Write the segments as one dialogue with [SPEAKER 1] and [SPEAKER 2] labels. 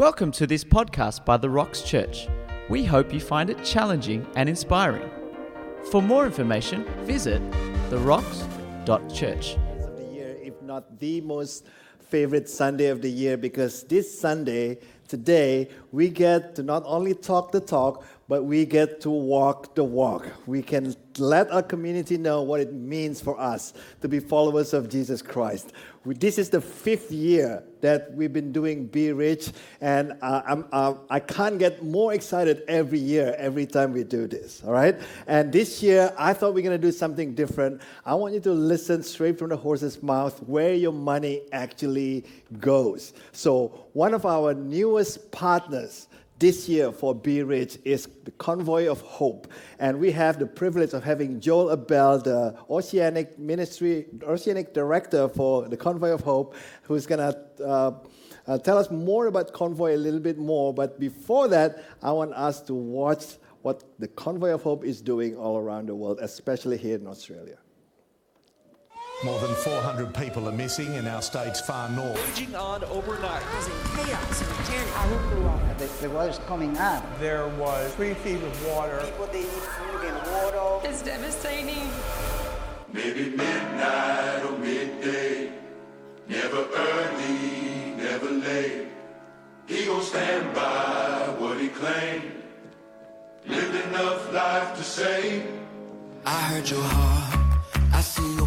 [SPEAKER 1] Welcome to this podcast by The Rocks Church. We hope you find it challenging and inspiring. For more information, visit therocks.church.
[SPEAKER 2] of the year, if not the most favorite Sunday of the year, because this Sunday, today, we get to not only talk the talk, but we get to walk the walk. We can let our community know what it means for us to be followers of Jesus Christ. We, this is the fifth year that we've been doing Be Rich, and uh, uh, I can't get more excited every year, every time we do this, all right? And this year, I thought we are going to do something different. I want you to listen straight from the horse's mouth where your money actually goes. So, one of our newest partners this year for Be Rich is the Convoy of Hope. And we have the privilege of having Joel A'Bell, the Oceanic Ministry, Oceanic Director for the Convoy of Hope, who's going to uh, uh, tell us more about Convoy a little bit more. But before that, I want us to watch what the Convoy of Hope is doing all around the world, especially here in Australia.
[SPEAKER 3] More than 400 people are missing in our state's far north.
[SPEAKER 4] raging on overnight.
[SPEAKER 5] causing chaos and panic.
[SPEAKER 6] The, the water's coming up.
[SPEAKER 7] There was three feet of water.
[SPEAKER 6] People, they need food and water.
[SPEAKER 8] It's devastating.
[SPEAKER 9] Maybe midnight or midday, never early, never late. He gon' stand by what he claimed. Lived enough life to say.
[SPEAKER 10] I heard your heart, I see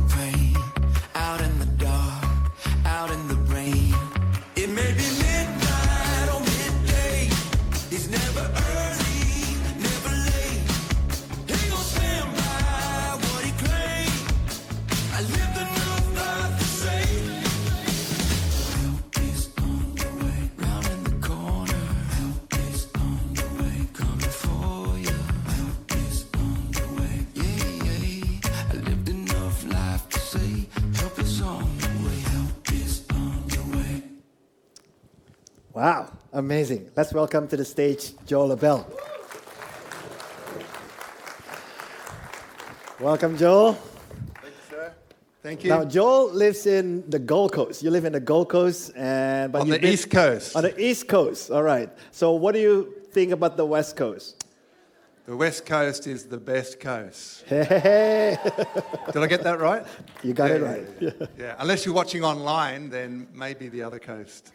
[SPEAKER 2] amazing. Let's welcome to the stage Joel A'Bell. Welcome, Joel.
[SPEAKER 7] Thank you, sir. Thank you.
[SPEAKER 2] Now, Joel lives in the Gold Coast. You live in the Gold Coast, and but
[SPEAKER 7] On the East Coast.
[SPEAKER 2] On the East Coast, all right. So, what do you think about the West Coast?
[SPEAKER 7] The West Coast is the best coast.
[SPEAKER 2] Hey, hey, hey.
[SPEAKER 7] Did I get that right?
[SPEAKER 2] you got it right.
[SPEAKER 7] Yeah, yeah. Yeah. Unless you're watching online, then maybe the other coast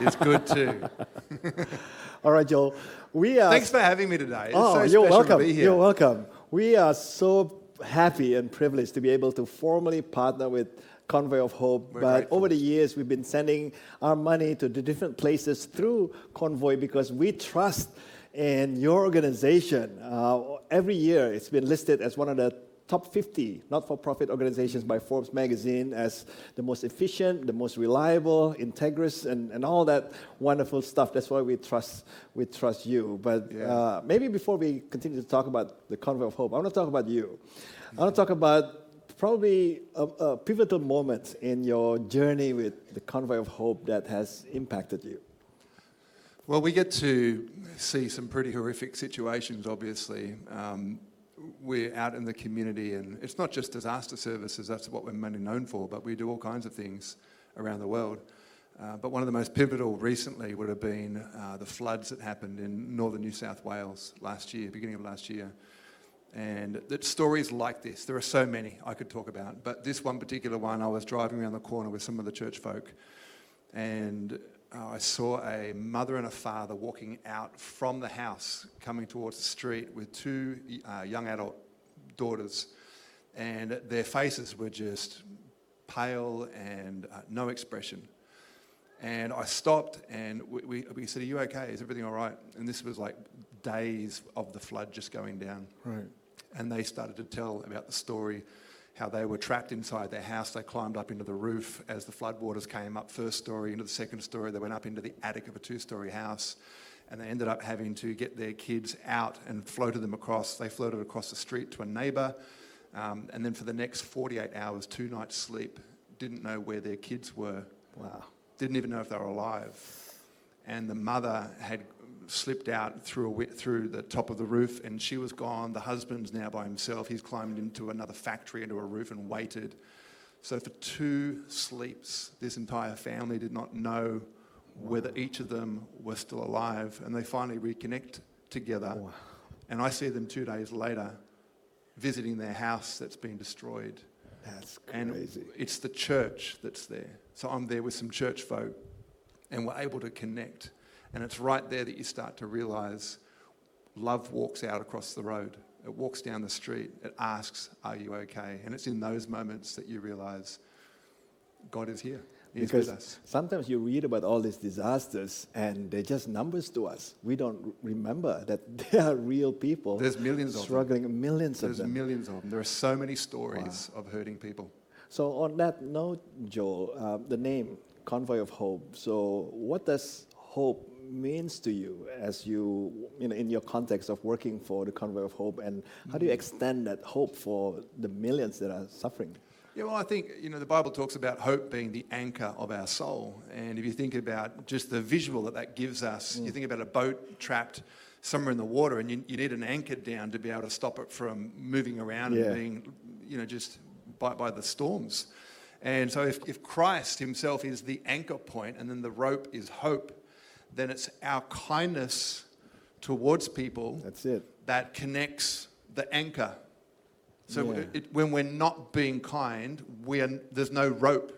[SPEAKER 7] is good too.
[SPEAKER 2] All right, Joel. We are.
[SPEAKER 7] Thanks for having me today. It's
[SPEAKER 2] Oh,
[SPEAKER 7] so
[SPEAKER 2] you're
[SPEAKER 7] special
[SPEAKER 2] welcome.
[SPEAKER 7] To be here.
[SPEAKER 2] You're welcome. We are so happy and privileged to be able to formally partner with Convoy of Hope.
[SPEAKER 7] We're
[SPEAKER 2] but
[SPEAKER 7] grateful.
[SPEAKER 2] over the years, we've been sending our money to the different places through Convoy because we trust in your organization. Uh, every year, it's been listed as one of the top 50 not-for-profit organizations by Forbes magazine as the most efficient, the most reliable, integrous, and, and all that wonderful stuff. That's why we trust we trust you. But
[SPEAKER 7] Yeah.
[SPEAKER 2] uh, maybe before we continue to talk about the Convoy of Hope, I want to talk about you. I want to talk about probably a, a pivotal moment in your journey with the Convoy of Hope that has impacted you.
[SPEAKER 7] Well, we get to see some pretty horrific situations, obviously. Um, we're out in the community, and it's not just disaster services, that's what we're mainly known for, but we do all kinds of things around the world. Uh, but one of the most pivotal recently would have been uh, the floods that happened in northern New South Wales last year, beginning of last year. And that stories like this, there are so many I could talk about, but this one particular one, I was driving around the corner with some of the church folk, and uh, I saw a mother and a father walking out from the house, coming towards the street with two uh, young adult daughters, and their faces were just pale and uh, no expression. And I stopped and we, we, we said, Are you okay? Is everything all right? And this was like days of the flood just going down.
[SPEAKER 2] Right.
[SPEAKER 7] And they started to tell about the story how they were trapped inside their house. They climbed up into the roof as the floodwaters came up, first story into the second story. They went up into the attic of a two story house. And they ended up having to get their kids out and floated them across. They floated across the street to a neighbour. Um, and then for the next 48 hours, two nights sleep, didn't know where their kids were.
[SPEAKER 2] Wow.
[SPEAKER 7] Didn't even know if they were alive. And the mother had slipped out through, a, through the top of the roof and she was gone. The husband's now by himself. He's climbed into another factory, into a roof, and waited. So for two sleeps, this entire family did not know whether each of them were still alive, and they finally reconnect together. And I see them two days later visiting their house that's been destroyed.
[SPEAKER 2] That's
[SPEAKER 7] And
[SPEAKER 2] crazy.
[SPEAKER 7] it's the church that's there. So I'm there with some church folk, and we're able to connect. And it's right there that you start to realize love walks out across the road. It walks down the street. It asks, Are you okay? And it's in those moments that you realize God is here. He's
[SPEAKER 2] because
[SPEAKER 7] with us.
[SPEAKER 2] sometimes you read about all these disasters and they're just numbers to us. We don't remember that there are real people
[SPEAKER 7] There's millions of them.
[SPEAKER 2] struggling, millions of them.
[SPEAKER 7] There's millions of them. There are so many stories of hurting people.
[SPEAKER 2] So on that note, Joel, uh, the name Convoy of Hope. So what does hope means to you as you, you know, in your context of working for the Convoy of Hope, and how do you mm. extend that hope for the millions that are suffering?
[SPEAKER 7] Yeah, well, I think you know the Bible talks about hope being the anchor of our soul, and if you think about just the visual that that gives us, you mm. think about a boat trapped somewhere in the water, and you, you need an anchor down to be able to stop it from moving around
[SPEAKER 2] Yeah.
[SPEAKER 7] and being, you know, just by, by the storms. And so, if, if Christ Himself is the anchor point, and then the rope is hope, then it's our kindness towards people
[SPEAKER 2] That's it.
[SPEAKER 7] that connects the anchor. So
[SPEAKER 2] Yeah.
[SPEAKER 7] it, when we're not being kind, we are, there's no rope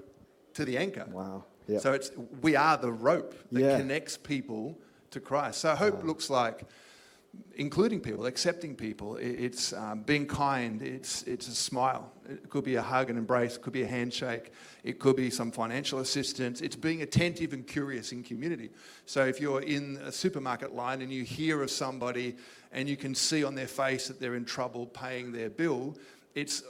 [SPEAKER 7] to the anchor.
[SPEAKER 2] Wow. Yeah.
[SPEAKER 7] So it's we are the rope that
[SPEAKER 2] Yeah.
[SPEAKER 7] connects people to Christ. So hope looks like including people, accepting people. It's um, being kind. It's it's a smile. It could be a hug and embrace. It could be a handshake. It could be some financial assistance. It's being attentive and curious in community. So if you're in a supermarket line and you hear of somebody and you can see on their face that they're in trouble paying their bill, it's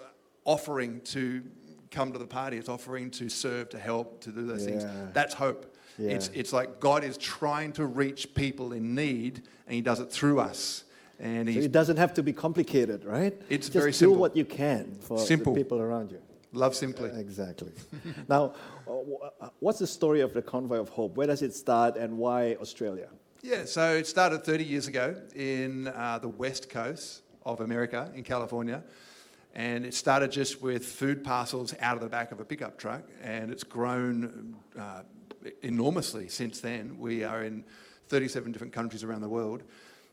[SPEAKER 7] offering to come to the party. It's offering to serve, to help, to do those things. That's hope.
[SPEAKER 2] Yeah.
[SPEAKER 7] It's, it's like God is trying to reach people in need, and He does it through us. And
[SPEAKER 2] So it doesn't have to be complicated, right?
[SPEAKER 7] It's
[SPEAKER 2] Just
[SPEAKER 7] very
[SPEAKER 2] do
[SPEAKER 7] simple.
[SPEAKER 2] what you can for
[SPEAKER 7] Simple.
[SPEAKER 2] the people around you.
[SPEAKER 7] Love simply.
[SPEAKER 2] Exactly. now, uh, what's the story of the Convoy of Hope? Where does it start and why Australia?
[SPEAKER 7] Yeah, so it started 30 years ago in uh, the west coast of America, in California. And it started just with food parcels out of the back of a pickup truck, and it's grown uh, enormously since then. We are in 37 different countries around the world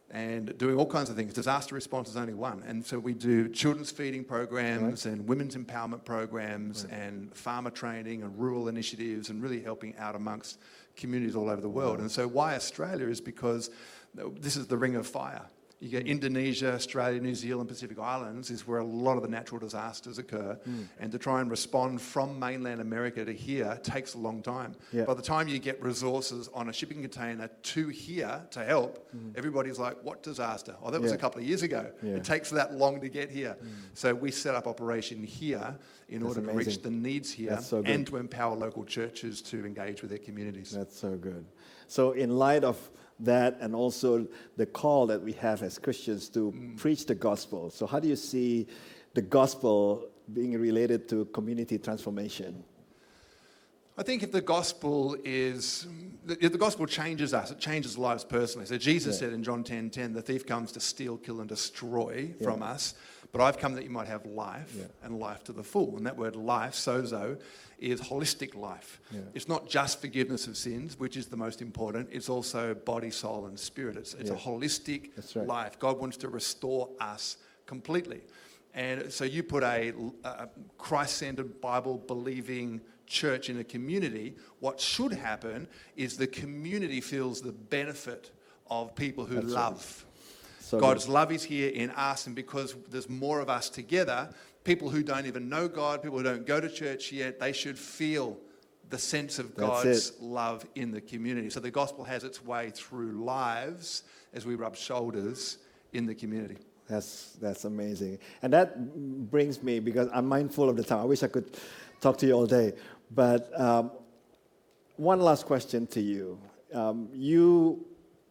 [SPEAKER 7] and doing all kinds of things. Disaster response is only one. And so we do children's feeding programs and women's empowerment programs and farmer training and rural initiatives and really helping out amongst communities all over the world. And so why Australia is because this is the ring of fire. You get Indonesia, Australia, New Zealand, Pacific Islands is where a lot of the natural disasters occur. Hmm. And to try and respond from mainland America to here takes a long time.
[SPEAKER 2] Yeah.
[SPEAKER 7] By the time you get resources on a shipping container to here to help, hmm. everybody's like, what disaster? Oh, that was a couple of years ago.
[SPEAKER 2] Yeah.
[SPEAKER 7] It takes that long to get here. Hmm. So we set up operation here in
[SPEAKER 2] That's
[SPEAKER 7] order to reach the needs here
[SPEAKER 2] so
[SPEAKER 7] and to empower local churches to engage with their communities.
[SPEAKER 2] That's so good. So, in light of that, and also the call that we have as Christians to mm. preach the gospel, so how do you see the gospel being related to community transformation?
[SPEAKER 7] I think if the gospel is, if the gospel changes us, it changes lives personally. So Jesus
[SPEAKER 2] Yeah.
[SPEAKER 7] said in John 10 10, the thief comes to steal, kill, and destroy from us. But I've come that you might have life
[SPEAKER 2] Yeah.
[SPEAKER 7] and life to the full. And that word life, sozo, is holistic life.
[SPEAKER 2] Yeah.
[SPEAKER 7] It's not just forgiveness of sins, which is the most important. It's also body, soul, and spirit. It's, it's
[SPEAKER 2] Yeah.
[SPEAKER 7] a holistic
[SPEAKER 2] right.
[SPEAKER 7] life. God wants to restore us completely. And so you put a, a Christ centered, Bible believing church in a community, what should happen is the community feels the benefit of people who love.
[SPEAKER 2] So
[SPEAKER 7] God's love is here in us, and because there's more of us together, people who don't even know God, people who don't go to church yet, they should feel the sense of
[SPEAKER 2] That's
[SPEAKER 7] God's
[SPEAKER 2] it.
[SPEAKER 7] love in the community. So the gospel has its way through lives as we rub shoulders in the community.
[SPEAKER 2] That's, that's amazing. And that brings me, because I'm mindful of the time, I wish I could talk to you all day. But um, one last question to you. Um, you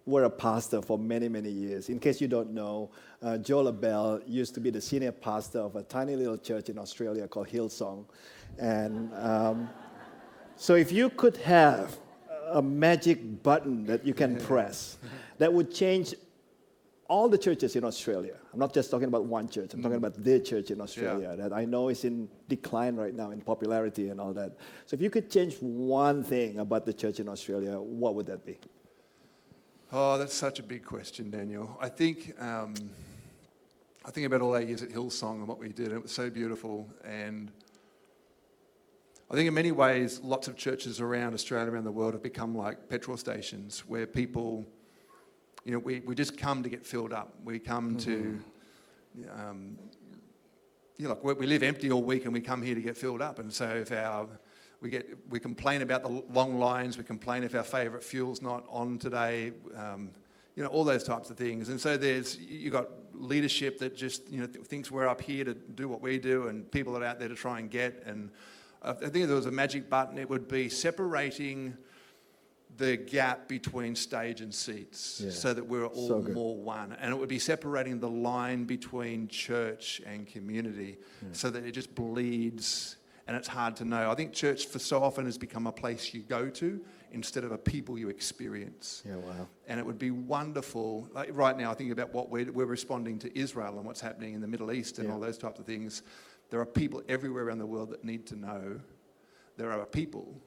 [SPEAKER 2] were a pastor for many, many years. In case you don't know, uh, Joel A'Bell used to be the senior pastor of a tiny little church in Australia called Hillsong. And um, so if you could have a magic button that you can press that would change all the churches in Australia. I'm not just talking about one church, I'm
[SPEAKER 7] Mm.
[SPEAKER 2] talking about the church in Australia that I know is in decline right now in popularity and all that. So if you could change one thing about the church in Australia, what would that be?
[SPEAKER 7] Oh, that's such a big question, Daniel. I think um, I think about all our years at Hillsong and what we did. and It was so beautiful, and I think in many ways, lots of churches around Australia, around the world, have become like petrol stations where people, you know, we, we just come to get filled up. We come to, um, you know, like we- we live empty all week and we come here to get filled up. And so if our we get we complain about the long lines, we complain if our favourite fuel's not on today, um, you know, all those types of things. And so there's you've got leadership that just you know th- thinks we're up here to do what we do, and people that are out there to try and get. And I I think if there was a magic button, it would be separating the gap between stage and seats
[SPEAKER 2] Yeah.
[SPEAKER 7] so that we're all
[SPEAKER 2] So
[SPEAKER 7] more one. And it would be separating the line between church and community so that it just bleeds and it's hard to know. I think church for so often has become a place you go to instead of a people you experience.
[SPEAKER 2] Yeah, wow.
[SPEAKER 7] And it would be wonderful. Like right now, I think about what we're, we're responding to Israel and what's happening in the Middle East and
[SPEAKER 2] Yeah.
[SPEAKER 7] all those types of things. There are people everywhere around the world that need to know there are people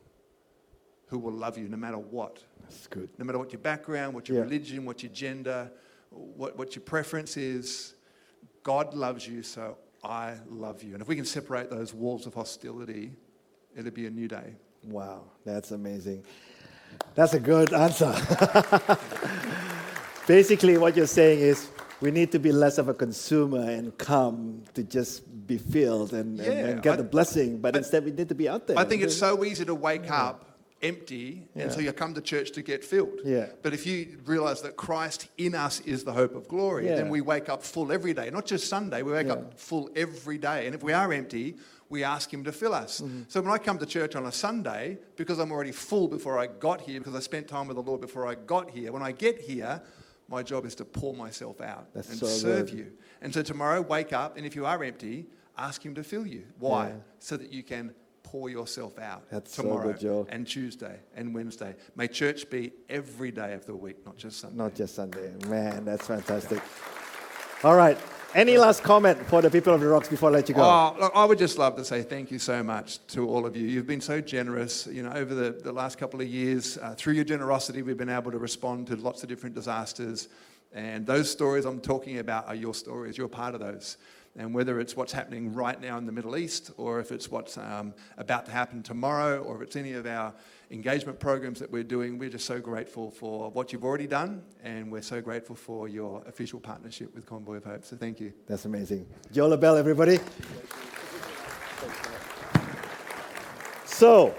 [SPEAKER 7] who will love you no matter what.
[SPEAKER 2] That's good.
[SPEAKER 7] No matter what your background, what your
[SPEAKER 2] Yeah.
[SPEAKER 7] religion, what your gender, what, what your preference is, God loves you, so I love you. And if we can separate those walls of hostility, it'll be a new day.
[SPEAKER 2] Wow, that's amazing. That's a good answer. Basically, what you're saying is we need to be less of a consumer and come to just be filled and, and-
[SPEAKER 7] Yeah,
[SPEAKER 2] and get
[SPEAKER 7] I-
[SPEAKER 2] the blessing, but
[SPEAKER 7] I-
[SPEAKER 2] instead we need to be out there.
[SPEAKER 7] I think it's so easy to wake up empty, and so you come to church to get filled.
[SPEAKER 2] Yeah.
[SPEAKER 7] But if you realize that Christ in us is the hope of glory,
[SPEAKER 2] Yeah.
[SPEAKER 7] then we wake up full every day. Not just Sunday, we wake
[SPEAKER 2] Yeah.
[SPEAKER 7] up full every day. And if we are empty, we ask Him to fill us.
[SPEAKER 2] Mm-hmm.
[SPEAKER 7] So when I come to church on a Sunday, because I'm already full before I got here, because I spent time with the Lord before I got here, when I get here, my job is to pour myself out
[SPEAKER 2] That's
[SPEAKER 7] and
[SPEAKER 2] so
[SPEAKER 7] serve
[SPEAKER 2] good.
[SPEAKER 7] you. And so tomorrow, wake up, and if you are empty, ask Him to fill you. Why?
[SPEAKER 2] Yeah.
[SPEAKER 7] So that you can pour yourself out
[SPEAKER 2] That's
[SPEAKER 7] tomorrow and Tuesday and Wednesday. May church be every day of the week, not just Sunday.
[SPEAKER 2] Not just Sunday. Man, that's fantastic. All right. Any last comment for the people of the rocks before I let you go?
[SPEAKER 7] Oh, look, I would just love to say thank you so much to all of you. You've been so generous. You know, over the, the last couple of years, uh, through your generosity, we've been able to respond to lots of different disasters. And those stories I'm talking about are your stories. You're part of those. And whether it's what's happening right now in the Middle East, or if it's what's um, about to happen tomorrow, or if it's any of our engagement programs that we're doing, we're just so grateful for what you've already done, and we're so grateful for your official partnership with Convoy of Hope. So thank you.
[SPEAKER 2] That's amazing. Joel A'Bell, everybody. So,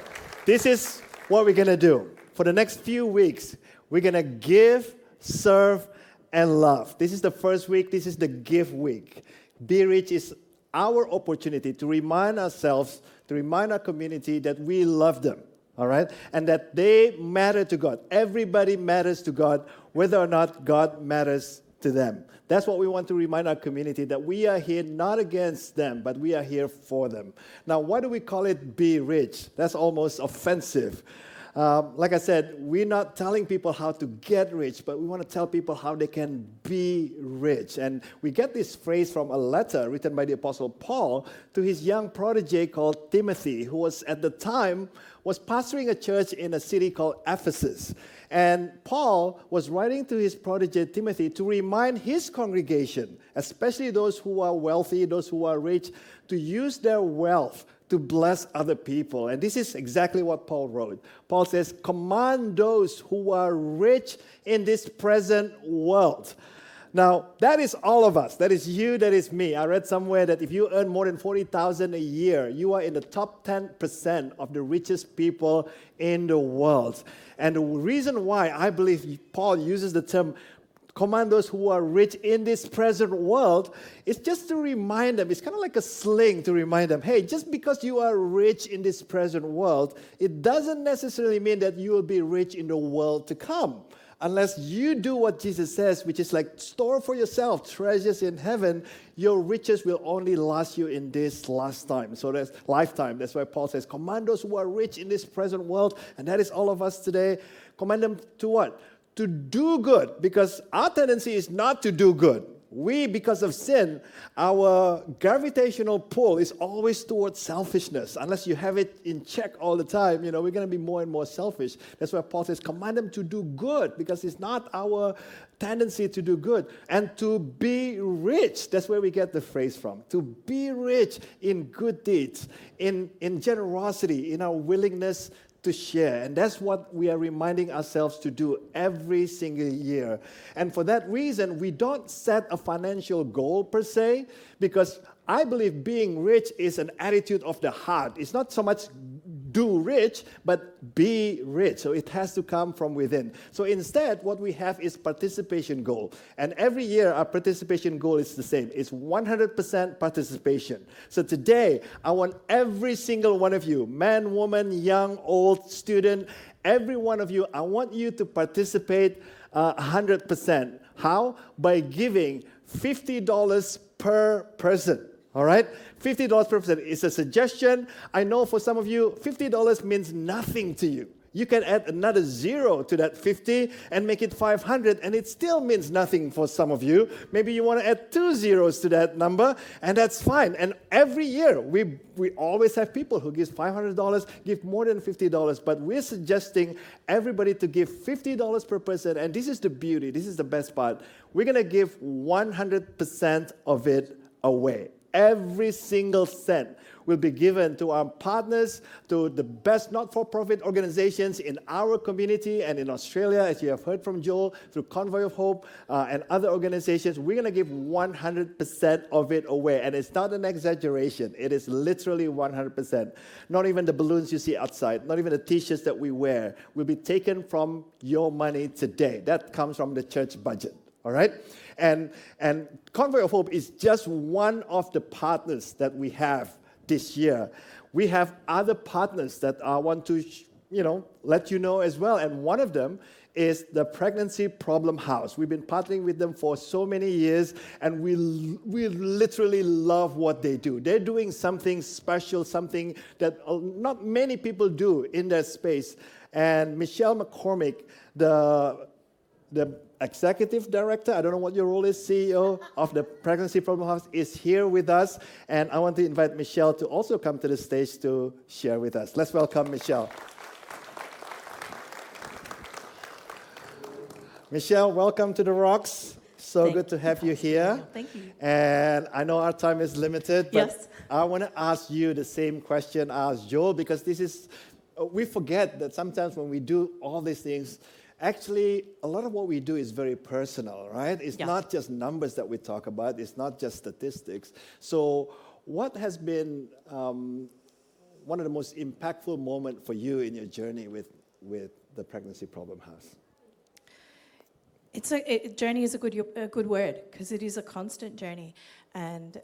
[SPEAKER 2] this is what we're going to do. For the next few weeks, we're going to give, serve, and love. This is the first week. This is the give week. Be Rich is our opportunity to remind ourselves, to remind our community that we love them, all right? And that they matter to God. Everybody matters to God, whether or not God matters to them. That's what we want to remind our community that we are here not against them, but we are here for them. Now, why do we call it Be Rich? That's almost offensive. Um, like I said, we're not telling people how to get rich, but we want to tell people how they can be rich. And we get this phrase from a letter written by the Apostle Paul to his young protege called Timothy, who was at the time was pastoring a church in a city called Ephesus. And Paul was writing to his protege Timothy to remind his congregation, especially those who are wealthy, those who are rich, to use their wealth to bless other people. And this is exactly what Paul wrote. Paul says, Command those who are rich in this present world. Now, that is all of us. That is you, that is me. I read somewhere that if you earn more than 40,000 a year, you are in the top 10% of the richest people in the world. And the reason why I believe Paul uses the term command those who are rich in this present world it's just to remind them. It's kind of like a sling to remind them hey, just because you are rich in this present world, it doesn't necessarily mean that you will be rich in the world to come. Unless you do what Jesus says, which is like store for yourself treasures in heaven, your riches will only last you in this last time. So that's lifetime. That's why Paul says, command those who are rich in this present world, and that is all of us today. Command them to what? To do good because our tendency is not to do good. We, because of sin, our gravitational pull is always towards selfishness. Unless you have it in check all the time, you know, we're going to be more and more selfish. That's why Paul says, command them to do good because it's not our tendency to do good and to be rich. That's where we get the phrase from. To be rich in good deeds, in, in generosity, in our willingness to share. And that's what we are reminding ourselves to do every single year. And for that reason, we don't set a financial goal per se, because I believe being rich is an attitude of the heart. It's not so much do rich, but be rich. So it has to come from within. So instead, what we have is participation goal. And every year, our participation goal is the same. It's 100% participation. So today, I want every single one of you, man, woman, young, old, student, every one of you, I want you to participate uh, 100%. How? By giving $50 per person. All right? $50 per person is a suggestion. I know for some of you, $50 means nothing to you. You can add another zero to that 50 and make it 500, and it still means nothing for some of you. Maybe you want to add two zeros to that number, and that's fine. And every year, we, we always have people who give $500, give more than $50, but we're suggesting everybody to give $50 per person. And this is the beauty, this is the best part. We're going to give 100% of it away. Every single cent will be given to our partners, to the best not for profit organizations in our community and in Australia, as you have heard from Joel, through Convoy of Hope uh, and other organizations. We're going to give 100% of it away. And it's not an exaggeration, it is literally 100%. Not even the balloons you see outside, not even the t shirts that we wear will be taken from your money today. That comes from the church budget. All right? And, and Convoy of Hope is just one of the partners that we have this year. We have other partners that I want to, you know, let you know as well. And one of them is the Pregnancy Problem House. We've been partnering with them for so many years, and we, we literally love what they do. They're doing something special, something that uh, not many people do in that space. And Michelle McCormick, the, the executive director, I don't know what your role is, CEO of the Pregnancy Problem House, is here with us. And I want to invite Michelle to also come to the stage to share with us. Let's welcome Michelle. Michelle, welcome to the Rocks. So
[SPEAKER 4] Thank
[SPEAKER 2] good to have you here.
[SPEAKER 4] Thank you.
[SPEAKER 2] And I know our time is limited, but
[SPEAKER 4] Yes.
[SPEAKER 2] I want to ask you the same question I asked Joel because this is, we forget that sometimes when we do all these things, actually, a lot of what we do is very personal, right? It's
[SPEAKER 4] Yeah.
[SPEAKER 2] not just numbers that we talk about, it's not just statistics. So, what has been um, one of the most impactful moments for you in your journey with, with the Pregnancy Problem House?
[SPEAKER 4] It's a it, journey is a good a good word because it is a constant journey, and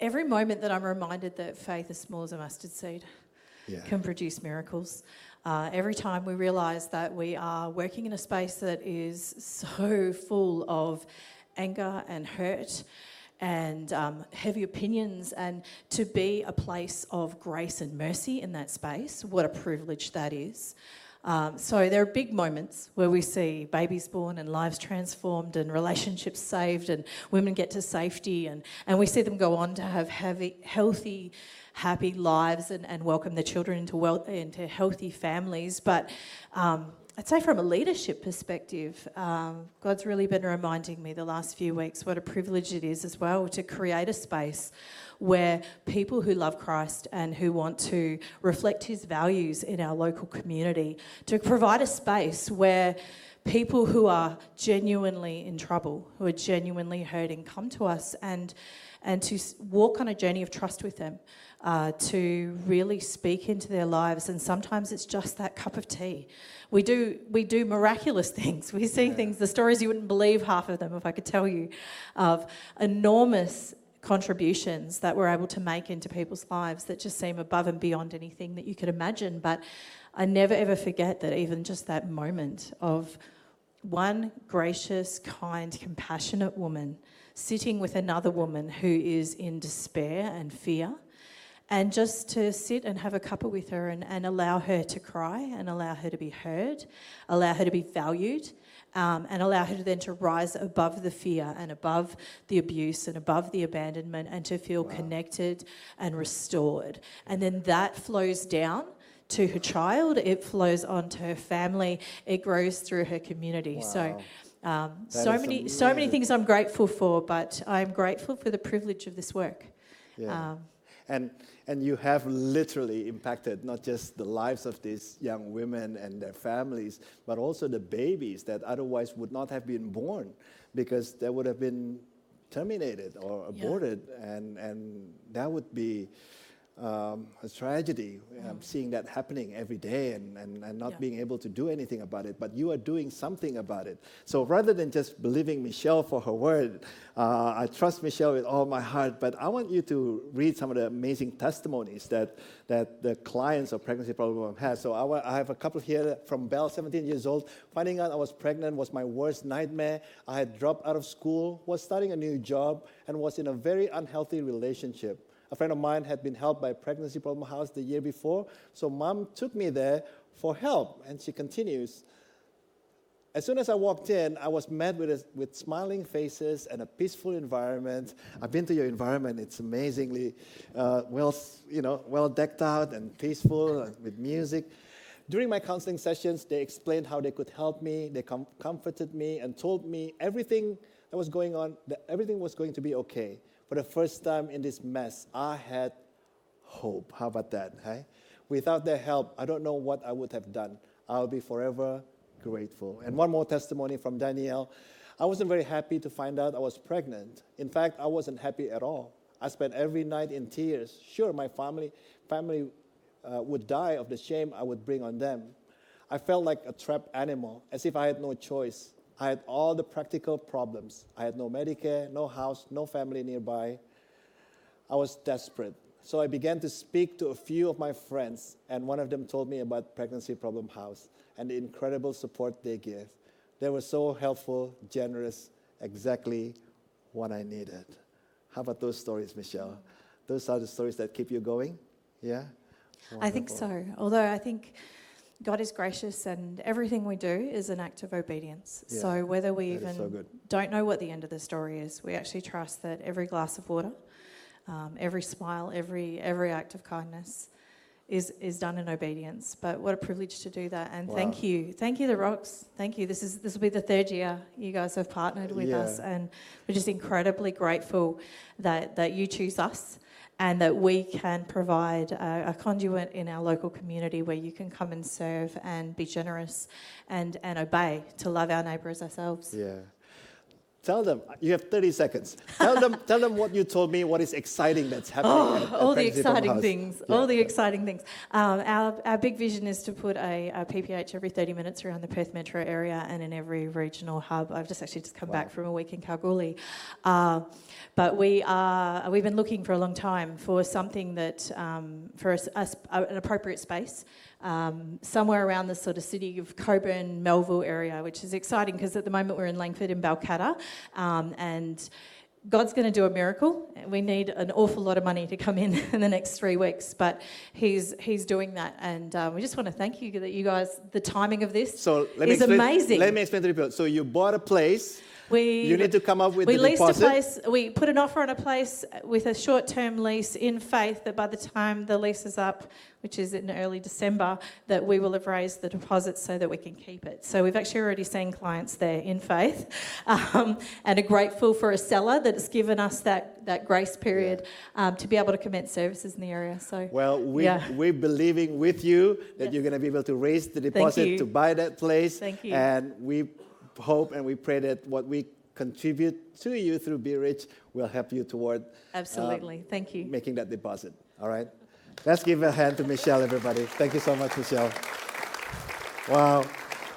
[SPEAKER 4] every moment that I'm reminded that faith as small as a mustard seed
[SPEAKER 2] Yeah.
[SPEAKER 4] can produce miracles. Uh, every time we realise that we are working in a space that is so full of anger and hurt and um, heavy opinions, and to be a place of grace and mercy in that space, what a privilege that is. Um, so there are big moments where we see babies born and lives transformed and relationships saved and women get to safety and, and we see them go on to have heavy, healthy, happy lives and, and welcome their children into, well, into healthy families. But um, I'd say from a leadership perspective, um, God's really been reminding me the last few weeks what a privilege it is as well to create a space where people who love Christ and who want to reflect his values in our local community, to provide a space where people who are genuinely in trouble, who are genuinely hurting, come to us and, and to walk on a journey of trust with them, uh, to really speak into their lives. And sometimes it's just that cup of tea. We do, we do miraculous things. We see things, the stories you wouldn't believe half of them, if I could tell you, of enormous contributions that we're able to make into people's lives that just seem above and beyond anything that you could imagine. But I never ever forget that even just that moment of one gracious, kind, compassionate woman sitting with another woman who is in despair and fear. And just to sit and have a cuppa with her and, and allow her to cry and allow her to be heard, allow her to be valued, um, and allow her to then to rise above the fear and above the abuse and above the abandonment and to feel connected and restored. And then that flows down to her child, it flows on to her family, it grows through her community. So um, so
[SPEAKER 2] is
[SPEAKER 4] many so many things I'm grateful for, but I'm grateful for the privilege of this work.
[SPEAKER 2] Yeah.
[SPEAKER 4] Um,
[SPEAKER 2] and and you have literally impacted not just the lives of these young women and their families, but also the babies that otherwise would not have been born because they would have been terminated or
[SPEAKER 4] Yeah.
[SPEAKER 2] aborted, and and that would be. Um, a tragedy. I'm seeing that happening every day and, and, and not
[SPEAKER 4] Yeah.
[SPEAKER 2] being able to do anything about it. But you are doing something about it. So rather than just believing Michelle for her word, uh, I trust Michelle with all my heart. But I want you to read some of the amazing testimonies that, that the clients of Pregnancy Problem have. So I, wa- I have a couple here from Belle, 17 years old. Finding out I was pregnant was my worst nightmare. I had dropped out of school, was starting a new job, and was in a very unhealthy relationship. A friend of mine had been helped by a Pregnancy Problem House the year before, so mom took me there for help, and she continues. As soon as I walked in, I was met with, a, with smiling faces and a peaceful environment. I've been to your environment; it's amazingly uh, well, you know, well decked out and peaceful and with music. During my counseling sessions, they explained how they could help me. They com- comforted me and told me everything that was going on, that everything was going to be okay. For the first time in this mess, I had hope. How about that? Hey? Without their help, I don't know what I would have done. I'll be forever grateful. And one more testimony from Danielle. I wasn't very happy to find out I was pregnant. In fact, I wasn't happy at all. I spent every night in tears. Sure, my family, family uh, would die of the shame I would bring on them. I felt like a trapped animal, as if I had no choice. I had all the practical problems. I had no Medicare, no house, no family nearby. I was desperate. So I began to speak to a few of my friends, and one of them told me about Pregnancy Problem House and the incredible support they give. They were so helpful, generous, exactly what I needed. How about those stories, Michelle? Those are the stories that keep you going? Yeah?
[SPEAKER 4] I think so. Although I think God is gracious and everything we do is an act of obedience.
[SPEAKER 2] Yeah,
[SPEAKER 4] So whether we even
[SPEAKER 2] so
[SPEAKER 4] don't know what the end of the story is, we actually trust that every glass of water, um, every smile, every every act of kindness is is done in obedience. But what a privilege to do that. And
[SPEAKER 2] Wow.
[SPEAKER 4] thank you. Thank you, the Rocks. Thank you. This is this will be the third year you guys have partnered with
[SPEAKER 2] Yeah.
[SPEAKER 4] us and we're just incredibly grateful that that you choose us and that we can provide a, a conduit in our local community where you can come and serve and be generous and, and obey to love our neighbour as ourselves.
[SPEAKER 2] Yeah. Tell them, you have 30 seconds. Tell them, tell them what you told me, what is exciting that's happening.
[SPEAKER 4] Oh,
[SPEAKER 2] at- at
[SPEAKER 4] all the exciting things.
[SPEAKER 2] Yeah.
[SPEAKER 4] All the exciting things. Um, our, our big vision is to put a, a PPH every 30 minutes around the Perth metro area and in every regional hub. I've just actually just come back from a week in Kalgoorlie. Uh, but we are, we've been looking for a long time for something that, um, for an appropriate space. Um, somewhere around the sort of city of Cockburn, Melville area, which is exciting because at the moment we're in Langford in Balcatta, um, and God's going to do a miracle. We need an awful lot of money to come in in the next three weeks, but He's He's doing that, and um, we just want to thank you that you guys. The timing of this
[SPEAKER 2] So let me
[SPEAKER 4] is
[SPEAKER 2] explain,
[SPEAKER 4] amazing.
[SPEAKER 2] Let me explain to people. So you bought a place.
[SPEAKER 4] We
[SPEAKER 2] You need to come up with
[SPEAKER 4] we
[SPEAKER 2] the
[SPEAKER 4] leased
[SPEAKER 2] deposit.
[SPEAKER 4] a place. We put an offer on a place with a short-term lease in faith that by the time the lease is up, which is in early December, that we will have raised the deposit so that we can keep it. So we've actually already seen clients there in faith, um, and are grateful for a seller that has given us that that grace period um, to be able to commence services in the area. So
[SPEAKER 2] Well, we,
[SPEAKER 4] Yeah.
[SPEAKER 2] we're believing with you that
[SPEAKER 4] Yes.
[SPEAKER 2] you're going to be able to raise the deposit to buy that place.
[SPEAKER 4] Thank you.
[SPEAKER 2] And we hope and we pray that what we contribute to you through Be Rich will help you toward uh,
[SPEAKER 4] absolutely, thank you.
[SPEAKER 2] making that deposit. All right? Let's give a hand to Michelle, everybody. Thank you so much, Michelle. Wow.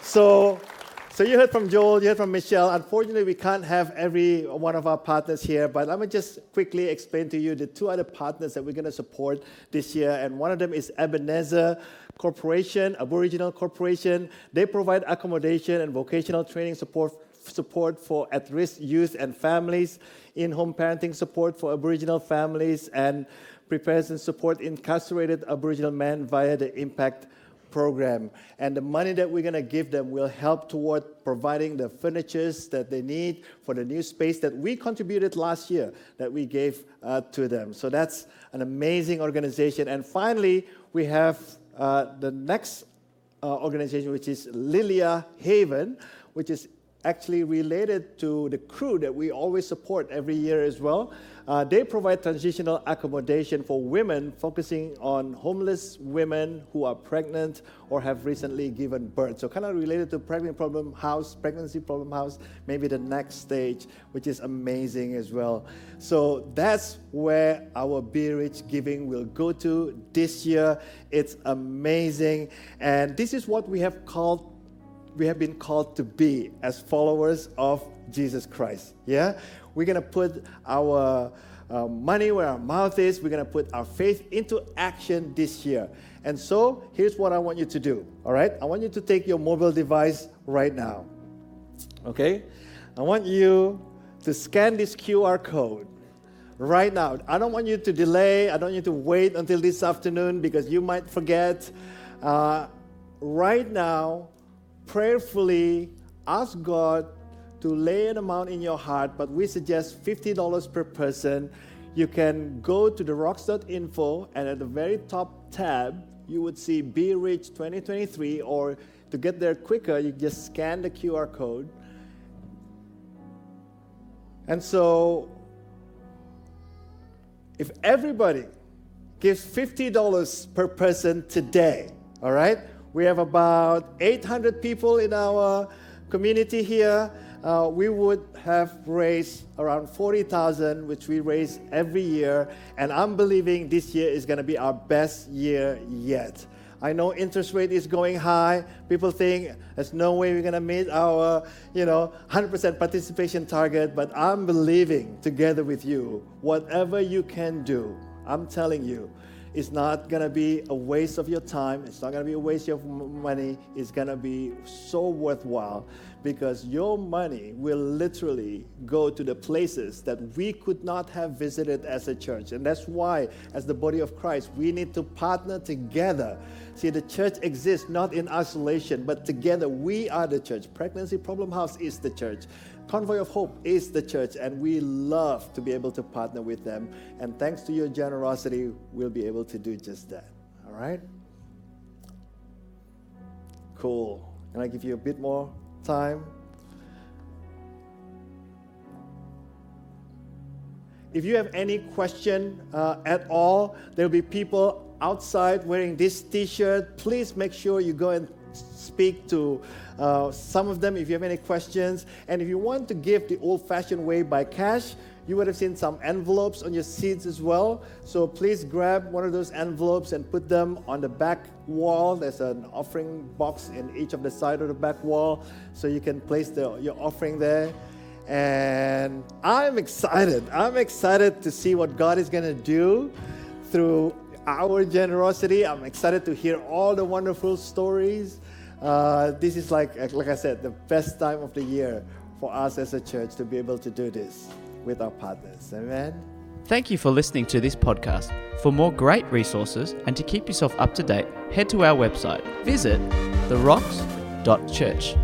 [SPEAKER 2] So, so you heard from Joel, you heard from Michelle. Unfortunately, we can't have every one of our partners here, but let me just quickly explain to you the two other partners that we're going to support this year. And one of them is Ebenezer Corporation, Aboriginal Corporation. They provide accommodation and vocational training support support for at-risk youth and families, in-home parenting support for Aboriginal families, and prepares and support incarcerated Aboriginal men via the Impact program. And the money that we're going to give them will help toward providing the furnitures that they need for the new space that we contributed last year that we gave uh, to them. So that's an amazing organization. And finally, we have the next uh, organization, which is Lilia Haven, which is actually related to the crew that we always support every year as well. Uh, they provide transitional accommodation for women, focusing on homeless women who are pregnant or have recently given birth. So, kind of related to pregnant problem house, pregnancy problem house, maybe the next stage, which is amazing as well. So, that's where our Be Rich giving will go to this year. It's amazing. And this is what we have called we have been called to be as followers of Jesus Christ. Yeah? We're going to put our uh, money where our mouth is. We're going to put our faith into action this year. And so, here's what I want you to do. All right? I want you to take your mobile device right now. Okay? I want you to scan this QR code right now. I don't want you to delay. I don't want you to wait until this afternoon because you might forget. Uh, right now, prayerfully ask God to lay an amount in your heart, but we suggest $50 per person. You can go to the rocks.info and at the very top tab, you would see Be Rich 2023, or to get there quicker, you just scan the QR code. And so, if everybody gives $50 per person today, all right? We have about 800 people in our community here. Uh, we would have raised around 40,000, which we raise every year. And I'm believing this year is going to be our best year yet. I know interest rate is going high. People think there's no way we're going to meet our, you know, 100% participation target. But I'm believing together with you, whatever you can do, I'm telling you, it's not going to be a waste of your time. It's not going to be a waste of money. It's going to be so worthwhile because your money will literally go to the places that we could not have visited as a church. And that's why, as the body of Christ, we need to partner together. See, the church exists not in isolation, but together we are the church. Pregnancy Problem House is the church. Convoy of Hope is the church, and we love to be able to partner with them. And thanks to your generosity, we'll be able to do just that. All right? Cool. Can I give you a bit more time? If you have any question uh, at all, there'll be people outside wearing this t shirt. Please make sure you go and speak to uh, some of them if you have any questions. And if you want to give the old fashioned way by cash, you would have seen some envelopes on your seats as well. So please grab one of those envelopes and put them on the back wall. There's an offering box in each of the side of the back wall, so you can place the, your offering there. And I'm excited. I'm excited to see what God is going to do through our generosity. I'm excited to hear all the wonderful stories. Uh, this is like, like I said, the best time of the year for us as a church to be able to do this with our partners. Amen.
[SPEAKER 1] Thank you for listening to this podcast. For more great resources and to keep yourself up to date, head to our website. Visit therocks.church.